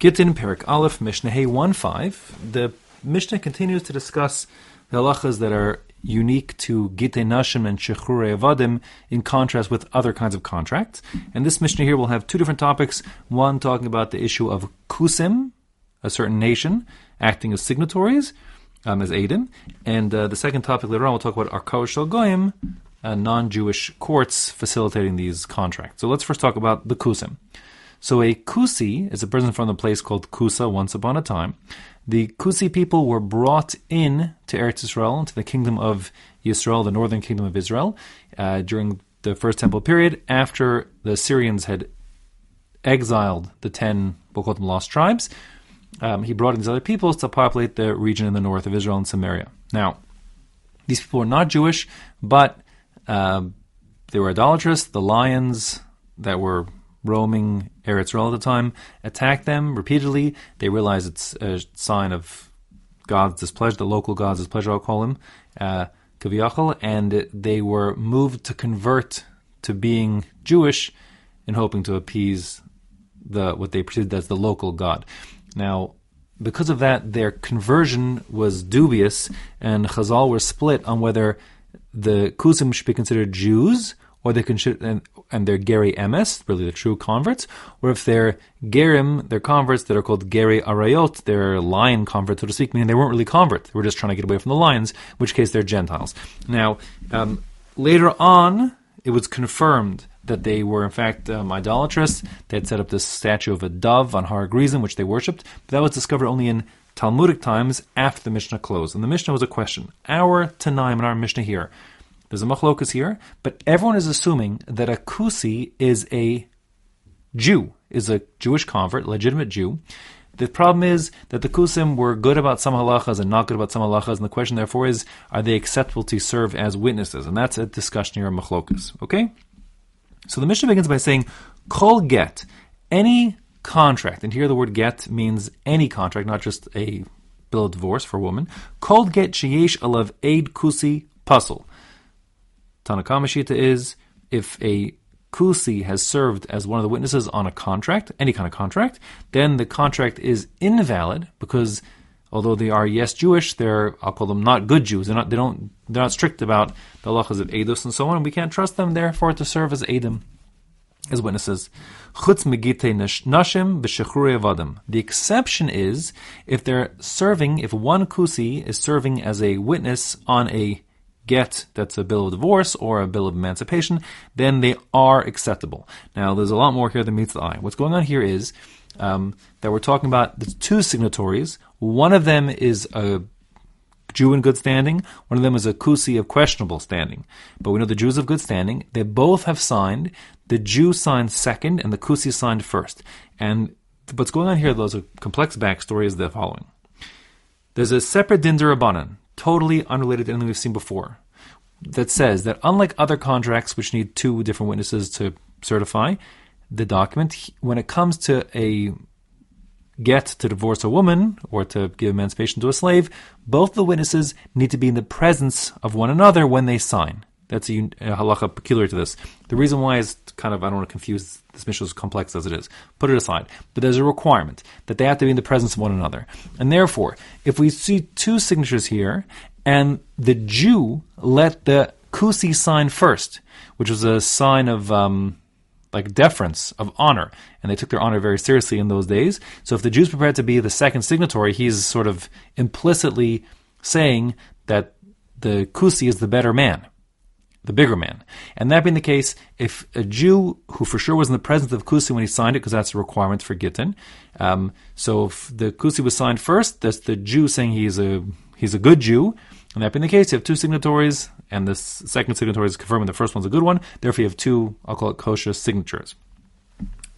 Gittin Perik Aleph Mishnah Hey 1 5. The Mishnah continues to discuss the halachas that are unique to Gittin Nashim and Shechure Avadim in contrast with other kinds of contracts. And this Mishnah here will have two different topics. One talking about the issue of Kusim, a certain nation, acting as signatories, um, as Adim. And uh, the second topic later on, we'll talk about Arkao Shal Goyim, uh, non Jewish courts facilitating these contracts. So let's first talk about the Kusim. So a Kusi is a person from the place called Kusa once upon a time. The Kusi people were brought in to Eretz Israel, to the kingdom of Israel, the northern kingdom of Israel, uh, during the First Temple period, after the Assyrians had exiled the ten, we'll call them lost tribes. Um, he brought in these other peoples to populate the region in the north of Israel and Samaria. Now, these people were not Jewish, but uh, they were idolatrous. The lions that were roaming Eretz at the time, attack them repeatedly. They realize it's a sign of God's displeasure, the local God's displeasure, I'll call him, uh, and they were moved to convert to being Jewish in hoping to appease the what they perceived as the local God. Now, because of that, their conversion was dubious, and Chazal were split on whether the Kusim should be considered Jews or they can and, and they're Geri Emes, really the true converts, or if they're Gerim, they're converts that are called Geri Arayot, they're lion converts, so to speak, meaning they weren't really converts. They were just trying to get away from the lions, in which case they're Gentiles. Now, um, later on, it was confirmed that they were in fact um, idolatrous. They had set up this statue of a dove on Har Gerizim, which they worshipped, but that was discovered only in Talmudic times after the Mishnah closed. And the Mishnah was a question. Our Tanaim and our Mishnah here there's a machlokas here, but everyone is assuming that a kusi is a Jew, is a Jewish convert, legitimate Jew. The problem is that the kusim were good about some halachas and not good about some halachas, and the question therefore is, are they acceptable to serve as witnesses? And that's a discussion here in machlokas. Okay? So the Mishnah begins by saying, kol get, any contract, and here the word get means any contract, not just a bill of divorce for a woman. Kol get sheyesh alav aid kusi pasul. Tanna Kamma Shita is if a Kusi has served as one of the witnesses on a contract, any kind of contract, then the contract is invalid because although they are yes Jewish, they're I'll call them not good Jews. They're not they don't they're not strict about the halachas of edus and so on. And we can't trust them therefore to serve as edim as witnesses. Chutz megite nashim v'shechrui The exception is if they're serving, if one kusi is serving as a witness on a get that's a bill of divorce or a bill of emancipation, then they are acceptable. Now, there's a lot more here than meets the eye. What's going on here is um, that we're talking about the two signatories. One of them is a Jew in good standing. One of them is a Kusi of questionable standing. But we know the Jews of good standing. They both have signed. The Jew signed second, and the Kusi signed first. And what's going on here, is a complex backstory is the following. There's a separate din derabanan totally unrelated to anything we've seen before, that says that unlike other contracts which need two different witnesses to certify the document, when it comes to a get to divorce a woman or to give emancipation to a slave, both the witnesses need to be in the presence of one another when they sign. That's a, a halacha peculiar to this. The reason why is kind of, I don't want to confuse this Mishnah as complex as it is. Put it aside. But there's a requirement that they have to be in the presence of one another. And therefore, if we see two signatures here, and the Jew let the Kusi sign first, which was a sign of um, like deference, of honor, and they took their honor very seriously in those days. So if the Jew's prepared to be the second signatory, he's sort of implicitly saying that the Kusi is the better man the bigger man. And that being the case, if a Jew who for sure was in the presence of Kusi when he signed it, because that's a requirement for Gittin, um, so if the Kusi was signed first, that's the Jew saying he's a he's a good Jew. And that being the case, you have two signatories, and the second signatory is confirming the first one's a good one. Therefore, you have two, I'll call it kosher signatures.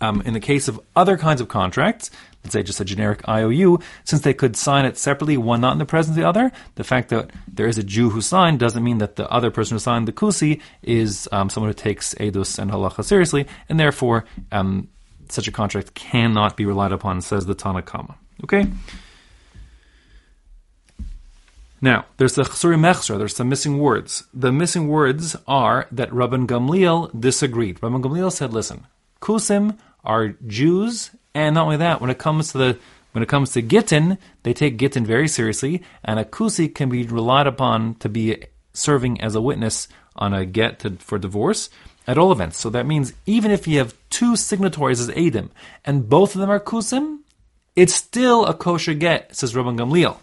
Um, in the case of other kinds of contracts, let's say just a generic IOU, since they could sign it separately, one not in the presence of the other, the fact that there is a Jew who signed doesn't mean that the other person who signed the kusi is um, someone who takes edus and halacha seriously, and therefore um, such a contract cannot be relied upon, says the Tanna Kamma. Okay? Now, there's the Chsuri Mechsra, there's some missing words. The missing words are that Rabban Gamliel disagreed. Rabban Gamliel said, listen, Kusim are Jews, and not only that, when it comes to the when it comes to Gittin, they take Gittin very seriously, and a Kusi can be relied upon to be serving as a witness on a get to, for divorce at all events. So that means even if you have two signatories as Adim, and both of them are Kusim, it's still a kosher get, says Rabban Gamliel.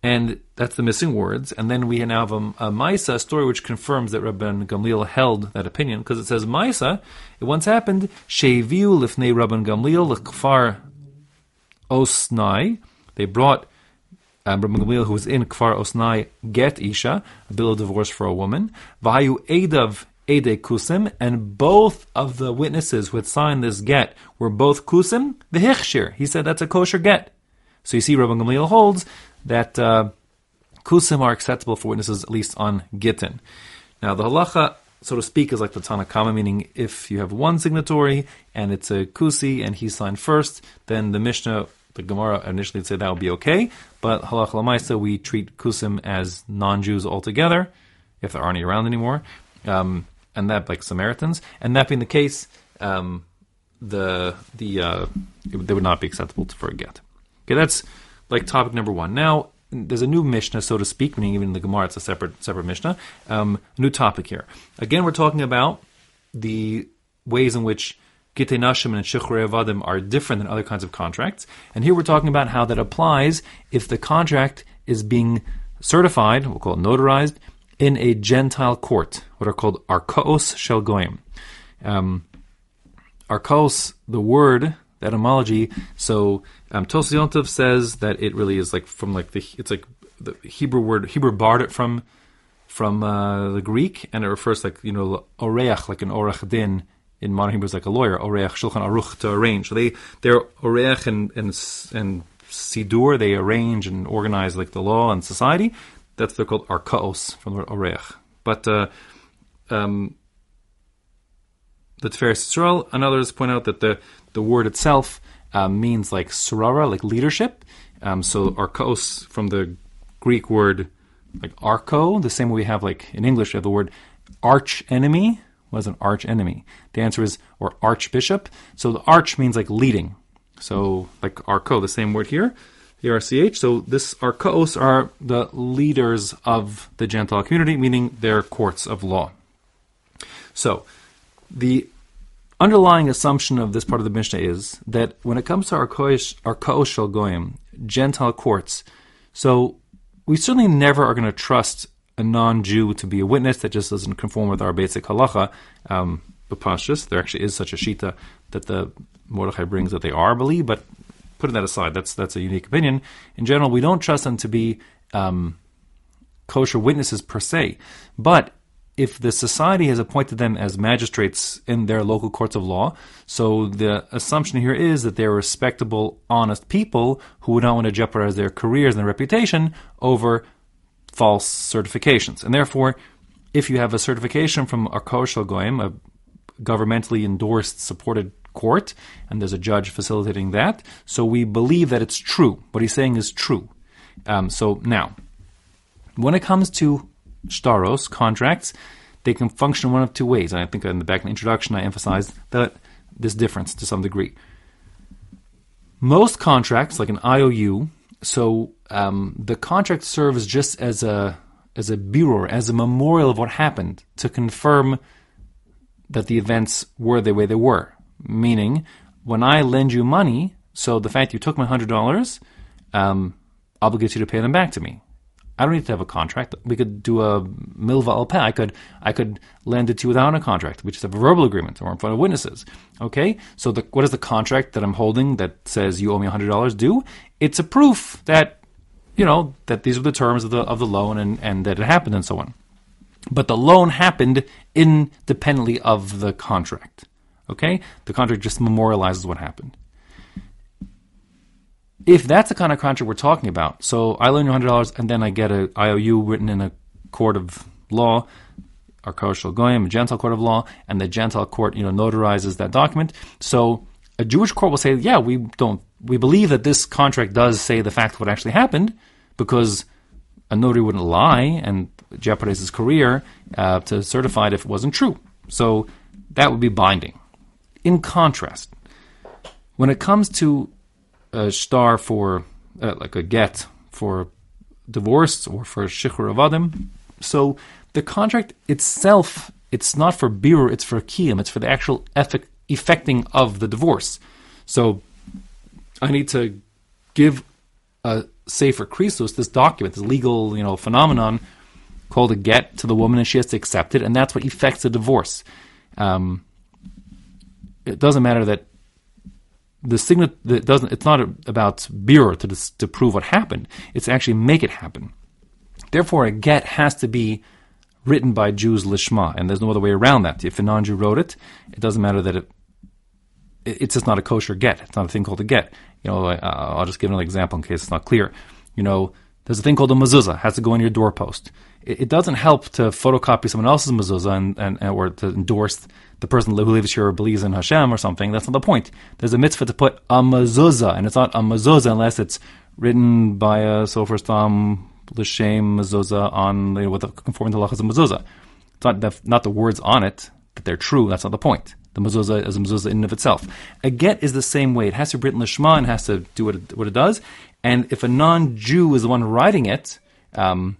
And that's the missing words. And then we now have a, a story which confirms that Rabban Gamliel held that opinion, because it says Maisa, it once happened, Sheviu lifnei Rabban Gamliel l'kfar Osnai. They brought um, Rabban Gamliel, who was in Kfar Osnai, get Isha, a bill of divorce for a woman. Vayu Edav Ede Kusim, and both of the witnesses who had signed this get were both Kusim, the Hichshir. He said that's a kosher get. So you see, Rabban Gamliel holds that uh, kusim are acceptable for witnesses at least on gittin. Now the halacha, so to speak, is like the Tanna Kamma, meaning if you have one signatory and it's a kusi and he signed first, then the Mishnah, the Gemara initially said that would be okay, but halacha lamaisa we treat kusim as non-Jews altogether, if there aren't any around anymore, um, and that like Samaritans, and that being the case. Um, the the uh, it, they would not be acceptable to forget. Okay, that's like topic number one. Now, there's a new Mishnah, so to speak, meaning even in the Gemara, it's a separate separate Mishnah. Um, new topic here. Again, we're talking about the ways in which Gitei Nashim and Shechrei Avadim are different than other kinds of contracts. And here we're talking about how that applies if the contract is being certified, we'll call it notarized, in a Gentile court, what are called Arkaos Shel Goyim. Um, the word etymology. So um, Tosfos says that it really is like from like the it's like the Hebrew word Hebrew borrowed it from from uh, the Greek, and it refers like you know oreach like an orach din in modern Hebrew is like a lawyer oreach shulchan aruch to arrange. So they they're oreach and and and sidur they arrange and organize like the law and society. That's they're called arkaos from the word oreach. But uh, um, the Tiferes Yisrael and others point out that the the word itself uh, means like sarara, like leadership. Um, so arkos from the Greek word like arco, the same way we have like in English we have the word arch enemy. Was an arch enemy? The answer is or archbishop. So the arch means like leading. So like arco, the same word here, the RCH. So this arcos are the leaders of the Gentile community, meaning their courts of law. So the underlying assumption of this part of the Mishnah is that when it comes to Arkosh Shel Goyim, Gentile courts, so we certainly never are going to trust a non-Jew to be a witness that just doesn't conform with our basic halacha. Um, there actually is such a shita that the Mordechai brings that they are believe, but putting that aside, that's that's a unique opinion. In general, we don't trust them to be um, kosher witnesses per se, but if the society has appointed them as magistrates in their local courts of law, so the assumption here is that they're respectable, honest people who would not want to jeopardize their careers and their reputation over false certifications. And therefore, if you have a certification from Arkosh Goyim, a governmentally endorsed, supported court, and there's a judge facilitating that, so we believe that it's true. What he's saying is true. Um, so now, when it comes to shtaros, contracts, they can function one of two ways. And I think in the back in the introduction, I emphasized that this difference to some degree. Most contracts, like an IOU, so um, the contract serves just as a as a birur, as a memorial of what happened to confirm that the events were the way they were. Meaning, when I lend you money, so the fact you took my hundred dollars um, obligates you to pay them back to me. I don't need to have a contract. We could do a milva al I could I could lend it to you without a contract. We just have a verbal agreement or in front of witnesses. Okay. So the, what is the contract that I'm holding that says you owe me hundred dollars due? It's a proof that you know that these are the terms of the of the loan and and that it happened and so on. But the loan happened independently of the contract. Okay. The contract just memorializes what happened if that's the kind of contract we're talking about, so I loan you hundred dollars and then I get a IOU written in a court of law, Arkaos Shel Goyim, a Gentile court of law, and the Gentile court, you know, notarizes that document. So a Jewish court will say, yeah, we don't, we believe that this contract does say the fact of what actually happened, because a notary wouldn't lie and jeopardize his career uh, to certify it if it wasn't true. So that would be binding. In contrast, when it comes to a shtar for uh, like a get for divorce or for shichur avadim, so the contract itself it's not for birur, it's for kiyum, it's for the actual effect, effecting of the divorce. So I need to give a sefer krisos, this document, this legal you know phenomenon called a get to the woman, and she has to accept it, and that's what effects the divorce. Um, it doesn't matter that the signet that doesn't. It's not about beer to to prove what happened. It's actually make it happen. Therefore, a get has to be written by Jews lishma, and there's no other way around that. If a non-Jew wrote it, it doesn't matter that it. It's just not a kosher get. It's not a thing called a get. You know, uh, I'll just give another example in case it's not clear. You know, there's a thing called a mezuzah. It has to go on your doorpost. It, it doesn't help to photocopy someone else's mezuzah and, and, or to endorse the person who lives here believes in Hashem or something. That's not the point. There's a mitzvah to put a mezuzah, and it's not a mezuzah unless it's written by a sofer stam l'shem mezuzah on you know, with the, conforming to lachas mezuzah. It's not the, not the words on it that they're true. That's not the point. The mezuzah is a mezuzah in and of itself. A get is the same way. It has to be written lishma and has to do what it, what it does. And if a non-Jew is the one writing it, um,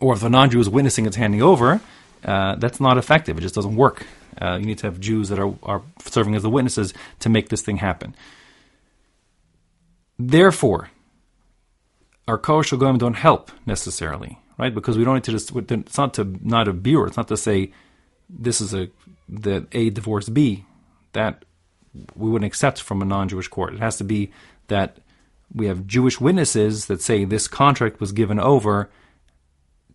or if a non-Jew is witnessing its handing over, uh, that's not effective. It just doesn't work. Uh, you need to have Jews that are, are serving as the witnesses to make this thing happen. Therefore, Arkaos Shel Goyim don't help necessarily, right? Because we don't need to just. It's not to not a birur. It's not to say this is a the A divorce B that we wouldn't accept from a non-Jewish court. It has to be that we have Jewish witnesses that say this contract was given over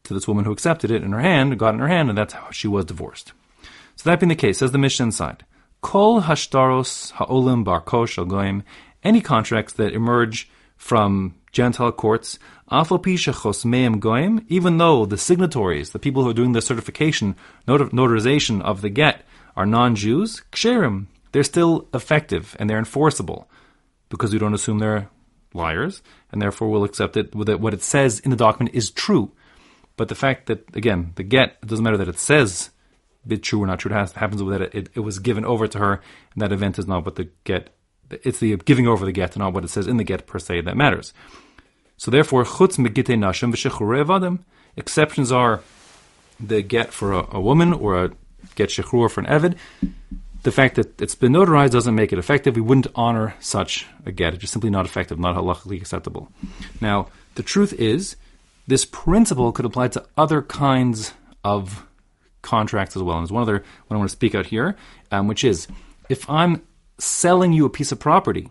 to this woman who accepted it in her hand, got in her hand, and that's how she was divorced. So that being the case, says the Mishnah inside, Kol hashtaros ha'olim bar kosh goyim, any contracts that emerge from Gentile courts, goyim, even though the signatories, the people who are doing the certification, notarization of the get, are non-Jews, ksherim, they're still effective and they're enforceable because we don't assume they're liars, and therefore we'll accept it. That what it says in the document is true. But the fact that, again, the get, it doesn't matter that it says bit true or not true. It has, happens that it, it, it, was given over to her, and that event is not what the get. It's the giving over the get, and not what it says in the get per se that matters. So therefore, chutz megite nashim v'shechure. Exceptions are the get for a, a, woman or a get shechrur for an evid. The fact that it's been notarized doesn't make it effective. We wouldn't honor such a get. It's just simply not effective, not halachically acceptable. Now, the truth is, this principle could apply to other kinds of contracts as well. And there's one other one I want to speak out here, um, which is if I'm selling you a piece of property,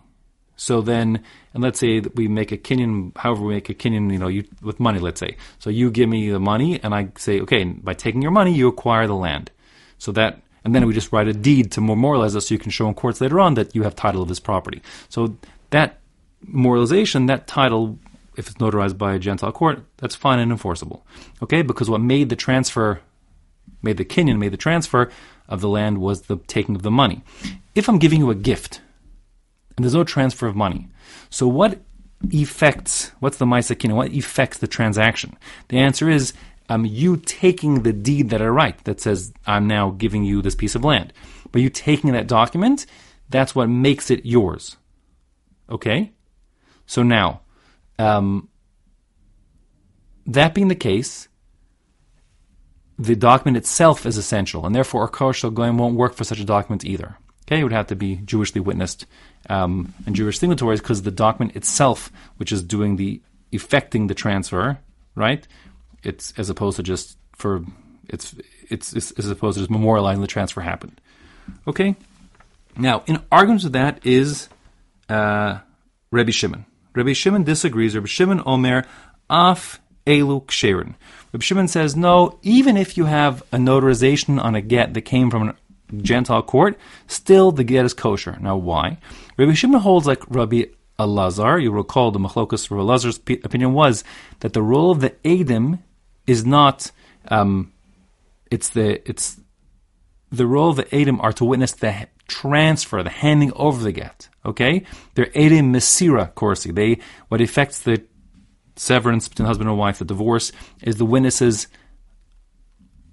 so then, and let's say that we make a kinyan, however we make a kinyan, you know, you, with money, let's say. So you give me the money, and I say, okay, by taking your money, you acquire the land. So that, and then we just write a deed to memorialize this so you can show in courts later on that you have title of this property. So that memorialization, that title, if it's notarized by a Gentile court, that's fine and enforceable. Okay, because what made the transfer made the kinyan, made the transfer of the land was the taking of the money. If I'm giving you a gift and there's no transfer of money, so what effects, what's the Maisa kinyan, what effects the transaction? The answer is um, you taking the deed that I write that says I'm now giving you this piece of land. But you taking that document, that's what makes it yours. Okay? So now, um, that being the case, the document itself is essential, and therefore Arkar Shal Goyim won't work for such a document either. Okay, it would have to be Jewishly witnessed um, and Jewish signatories because the document itself, which is doing the effecting the transfer, right? It's as opposed to just for it's it's, it's as opposed to just memorializing the transfer happened. Okay, now in arguments with that is uh, Rabbi Shimon. Rabbi Shimon disagrees. Rabbi Shimon Omer af elu ksherin. Reb Shimon says, no, even if you have a notarization on a get that came from a Gentile court, still the get is kosher. Now, why? Rabbi Shimon holds like Rabbi Elazar. You recall the Machlokas Rabbi Elazar's opinion was that the role of the Adim is not, um, it's the, it's, the role of the Adim are to witness the transfer, the handing over the get. Okay? They're Adim Mesira Korsi. They, what affects the severance between husband and wife, the divorce, is the witnesses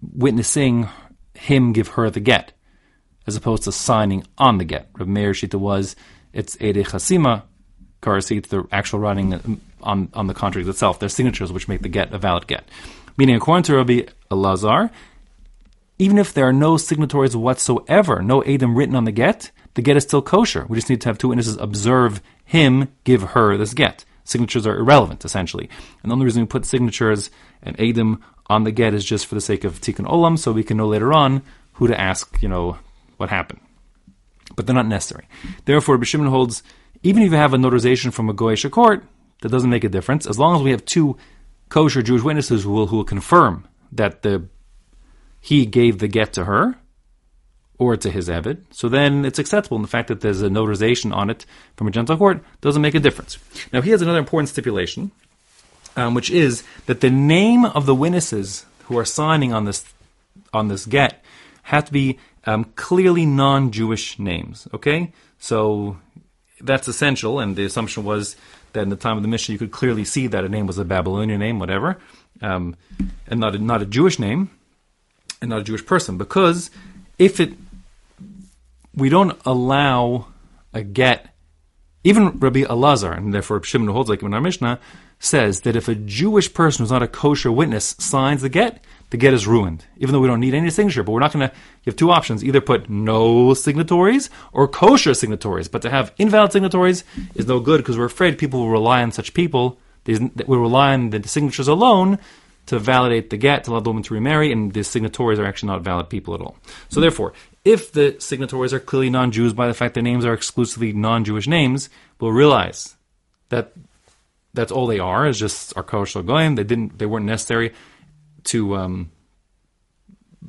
witnessing him give her the get, as opposed to signing on the get. Rav Meir Shita was it's Ede Chasima Karasi, it's the actual writing on, on the contract itself. Their signatures which make the get a valid get. Meaning, according to Rabbi Elazar, even if there are no signatories whatsoever, no Adam written on the get, the get is still kosher. We just need to have two witnesses observe him give her this get. Signatures are irrelevant, essentially. And the only reason we put signatures and Adam on the get is just for the sake of tikkun olam, so we can know later on who to ask, you know, what happened. But they're not necessary. Therefore, Bishimon holds, even if you have a notarization from a goyish court, that doesn't make a difference. As long as we have two kosher Jewish witnesses who will, who will confirm that the he gave the get to her or to his Evid, so then it's acceptable. And the fact that there's a notarization on it from a Gentile court doesn't make a difference. Now, he has another important stipulation, um, which is that the name of the witnesses who are signing on this on this get have to be um, clearly non-Jewish names. Okay, so that's essential, and the assumption was that in the time of the Mishnah, you could clearly see that a name was a Babylonian name, whatever, um, and not a, not a Jewish name, and not a Jewish person, because if it we don't allow a get, even Rabbi Elazar, and therefore Shimon holds like in our Mishnah, says that if a Jewish person who's not a kosher witness signs the get, the get is ruined, even though we don't need any signature. But we're not going to. You have two options: either put no signatories or kosher signatories. But to have invalid signatories is no good because we're afraid people will rely on such people. We rely on the signatures alone to validate the get to allow the woman to remarry, and the signatories are actually not valid people at all. So therefore, if the signatories are clearly non-Jews by the fact their names are exclusively non-Jewish names, we'll realize that that's all they are is just Arkosh Goyim. They didn't they weren't necessary to um,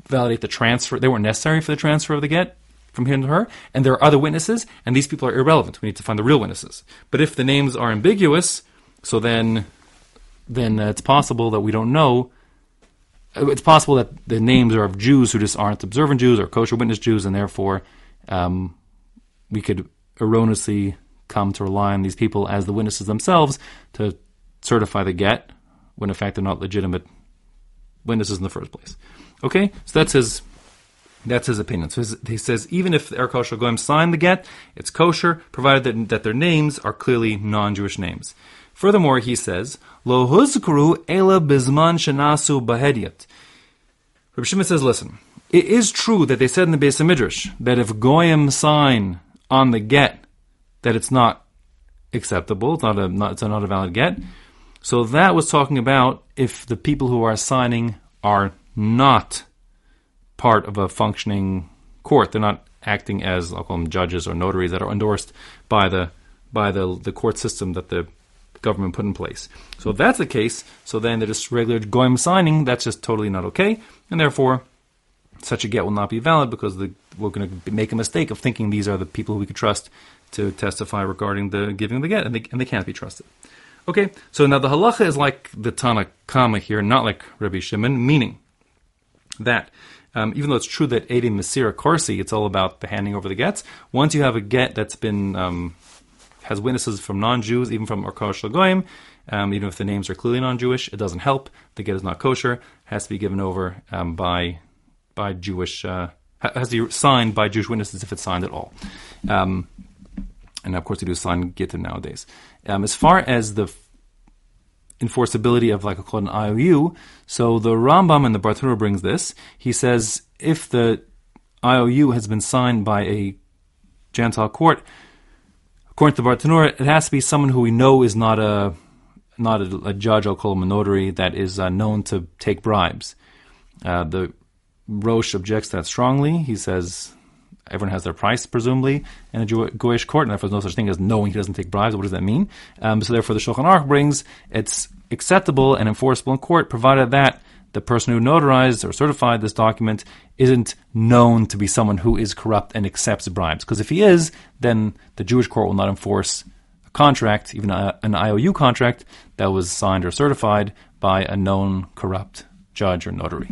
validate the transfer. They weren't necessary for the transfer of the get from him to her. And there are other witnesses, and these people are irrelevant. We need to find the real witnesses. But if the names are ambiguous, so then then it's possible that we don't know. Uh, it's possible that the names are of Jews who just aren't observant Jews or kosher witness Jews, and therefore um, we could erroneously come to rely on these people as the witnesses themselves to certify the get, when in fact they're not legitimate witnesses in the first place. Okay, so that's his that's his opinion. So his, he says even if the kosher goyim sign the get, it's kosher, provided that, that their names are clearly non-Jewish names. Furthermore, he says lo huzkru ela bizman shenasu bahediat. Rabbi says, listen, it is true that they said in the Beis Midrash that if goyim sign on the get, that it's not acceptable. It's not a not, it's not a valid get. So that was talking about if the people who are signing are not part of a functioning court. They're not acting as I'll call them judges or notaries that are endorsed by the by the the court system that the government put in place. So if that's the case, so then they're just regular goyim signing. That's just totally not okay, and therefore such a get will not be valid because the, we're going to make a mistake of thinking these are the people who we could trust to testify regarding the giving of the get, and they, and they can't be trusted. Okay, so now the halacha is like the Tana Kama here, not like Rabbi Shimon, meaning that um, even though it's true that Edi Masira Korsi, it's all about the handing over the gets. Once you have a get that's been um, has witnesses from non-Jews, even from Orkosh Lagoyim, um, even if the names are clearly non-Jewish, it doesn't help. The get is not kosher; it has to be given over um, by by Jewish uh, has to be signed by Jewish witnesses if it's signed at all. Um, and of course, they do sign gittin nowadays. Um, as far as the enforceability of like a called an IOU, so the Rambam and the Bartenura brings this. He says if the IOU has been signed by a Gentile court, according to Bartenura, it has to be someone who we know is not a not a, a judge, I'll call him a notary, that is uh, known to take bribes. Uh, the Rosh objects that strongly. He says everyone has their price, presumably, in a Jewish court, and therefore there's no such thing as knowing he doesn't take bribes. What does that mean? Um, so therefore, the Shulchan Aruch brings it's acceptable and enforceable in court, provided that the person who notarized or certified this document isn't known to be someone who is corrupt and accepts bribes. Because if he is, then the Jewish court will not enforce a contract, even a, an IOU contract, that was signed or certified by a known corrupt judge or notary.